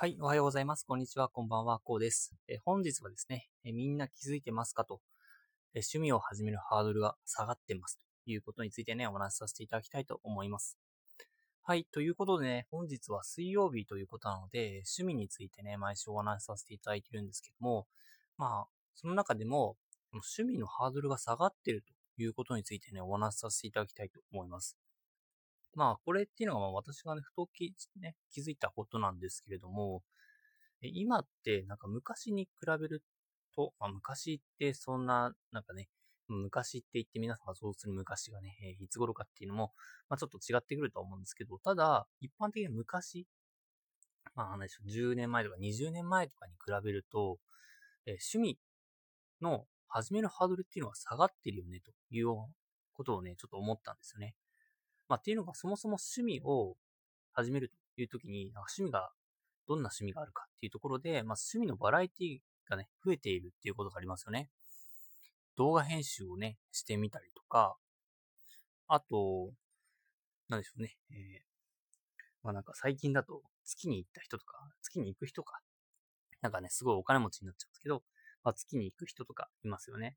はい、おはようございます。こんにちは、こんばんは、こうです。え本日はですねえ、みんな気づいてますかとえ、趣味を始めるハードルが下がってますということについてね、お話しさせていただきたいと思います。はい、ということでね、本日は水曜日ということなので、趣味についてね、毎週お話しさせていただいてるんですけども、まあ、その中でも、趣味のハードルが下がってるということについてね、お話しさせていただきたいと思います。まあ、これっていうのが私がね、ふとき、ね、気づいたことなんですけれども、今ってなんか昔に比べると、まあ、昔ってそんな、なんかね、昔って言って皆さんが想像する昔がね、えいつ頃かっていうのも、まあ、ちょっと違ってくると思うんですけど、ただ、一般的に昔、まあ、何でしょう、10年前とか20年前とかに比べると、え趣味の始めるハードルっていうのは下がってるよね、ということをね、ちょっと思ったんですよね。まあ、っていうのがそもそも趣味を始めるというときに、趣味が、どんな趣味があるかっていうところで、まあ、趣味のバラエティがね、増えているっていうことがありますよね。動画編集をね、してみたりとか、あと、なんでしょうね、えー、まあなんか最近だと月に行った人とか、月に行く人か、なんかね、すごいお金持ちになっちゃうんですけど、まあ月に行く人とかいますよね。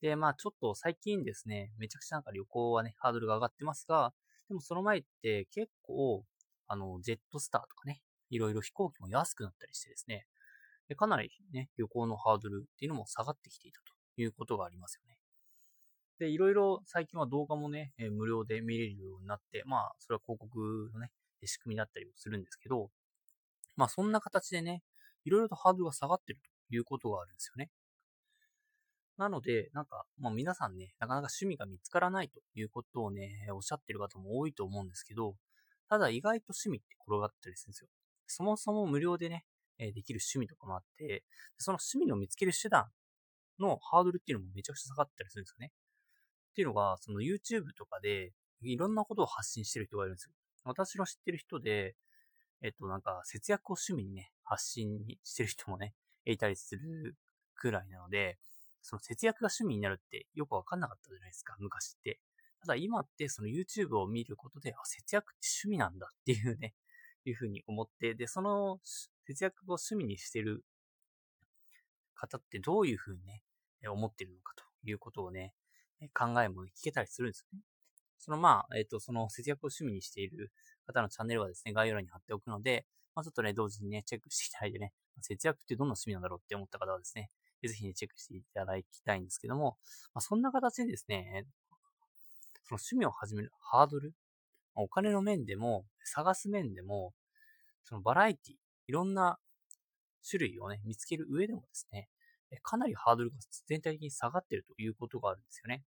で、まあちょっと最近ですね、めちゃくちゃなんか旅行はね、ハードルが上がってますが、でもその前って結構、あの、ジェットスターとかね、いろいろ飛行機も安くなったりしてですね、でかなりね、旅行のハードルっていうのも下がってきていたということがありますよね。で、いろいろ最近は動画もね、え無料で見れるようになって、まあ、それは広告のね、仕組みだったりもするんですけど、まあ、そんな形でね、いろいろとハードルが下がってるということがあるんですよね。なので、なんか、まあ皆さんね、なかなか趣味が見つからないということをね、おっしゃってる方も多いと思うんですけど、ただ意外と趣味って転がったりするんですよ。そもそも無料でね、できる趣味とかもあって、その趣味を見つける手段のハードルっていうのもめちゃくちゃ下がったりするんですよね。っていうのが、その YouTube とかでいろんなことを発信してる人がいるんですよ。私の知ってる人で、えっと、なんか節約を趣味にね、発信してる人もね、いたりするくらいなので、その節約が趣味になるってよくわかんなかったじゃないですか、昔って。ただ今ってその YouTube を見ることで、あ、節約って趣味なんだっていうね、いうふうに思って、で、その節約を趣味にしてる方ってどういうふうにね、思ってるのかということをね、考えも聞けたりするんですよね。そのまあ、えっ、ー、と、その節約を趣味にしている方のチャンネルはですね、概要欄に貼っておくので、まあちょっとね、同時にね、チェックしていただいてね、節約ってどんな趣味なんだろうって思った方はですね、ぜひね、チェックしていただきたいんですけども、まあ、そんな形でですね、その趣味を始めるハードル、お金の面でも、探す面でも、そのバラエティ、いろんな種類をね、見つける上でもですね、かなりハードルが全体的に下がっているということがあるんですよね。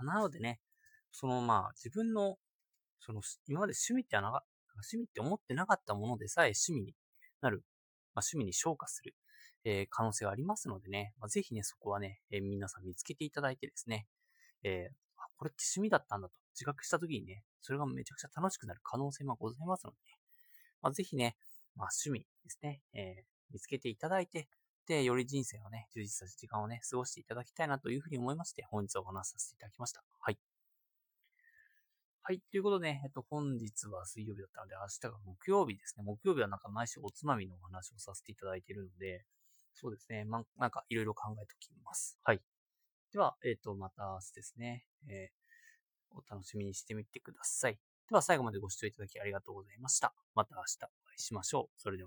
なのでね、そのまあ自分の、その今まで趣味ってな趣味って思ってなかったものでさえ趣味になる、まあ、趣味に昇華するえー、可能性がありますのでね、まあ、ぜひね、そこはね、えー、皆さん見つけていただいてですね、えー、これって趣味だったんだと自覚した時にね、それがめちゃくちゃ楽しくなる可能性もございますのでね、まあ、ぜひね、まあ、趣味ですね、え見つけていただいて、で、より人生をね、充実した時間をね、過ごしていただきたいなというふうに思いまして、本日お話しさせていただきました。はい。はい。ということで、えっと、本日は水曜日だったので、明日が木曜日ですね。木曜日はなんか毎週おつまみのお話をさせていただいているので、そうですね。ま、なんかいろいろ考えておきます。はい。では、えっ、ー、と、また明日ですね。えー、お楽しみにしてみてください。では、最後までご視聴いただきありがとうございました。また明日お会いしましょう。それでは。